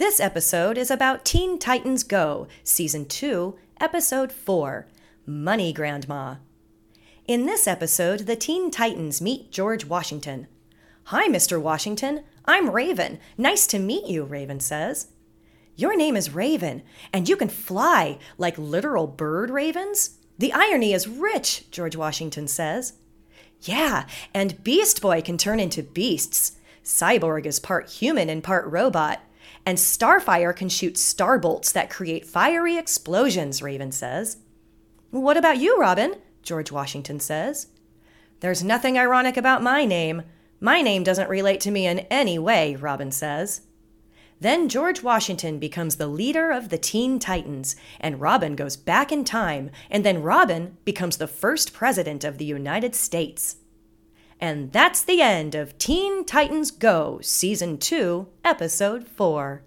This episode is about Teen Titans Go, Season 2, Episode 4 Money Grandma. In this episode, the Teen Titans meet George Washington. Hi, Mr. Washington. I'm Raven. Nice to meet you, Raven says. Your name is Raven, and you can fly like literal bird ravens? The irony is rich, George Washington says. Yeah, and Beast Boy can turn into beasts. Cyborg is part human and part robot. And Starfire can shoot starbolts that create fiery explosions, Raven says. What about you, Robin? George Washington says. There's nothing ironic about my name. My name doesn't relate to me in any way, Robin says. Then George Washington becomes the leader of the Teen Titans, and Robin goes back in time, and then Robin becomes the first president of the United States. And that's the end of Teen Titans Go, Season 2, Episode 4.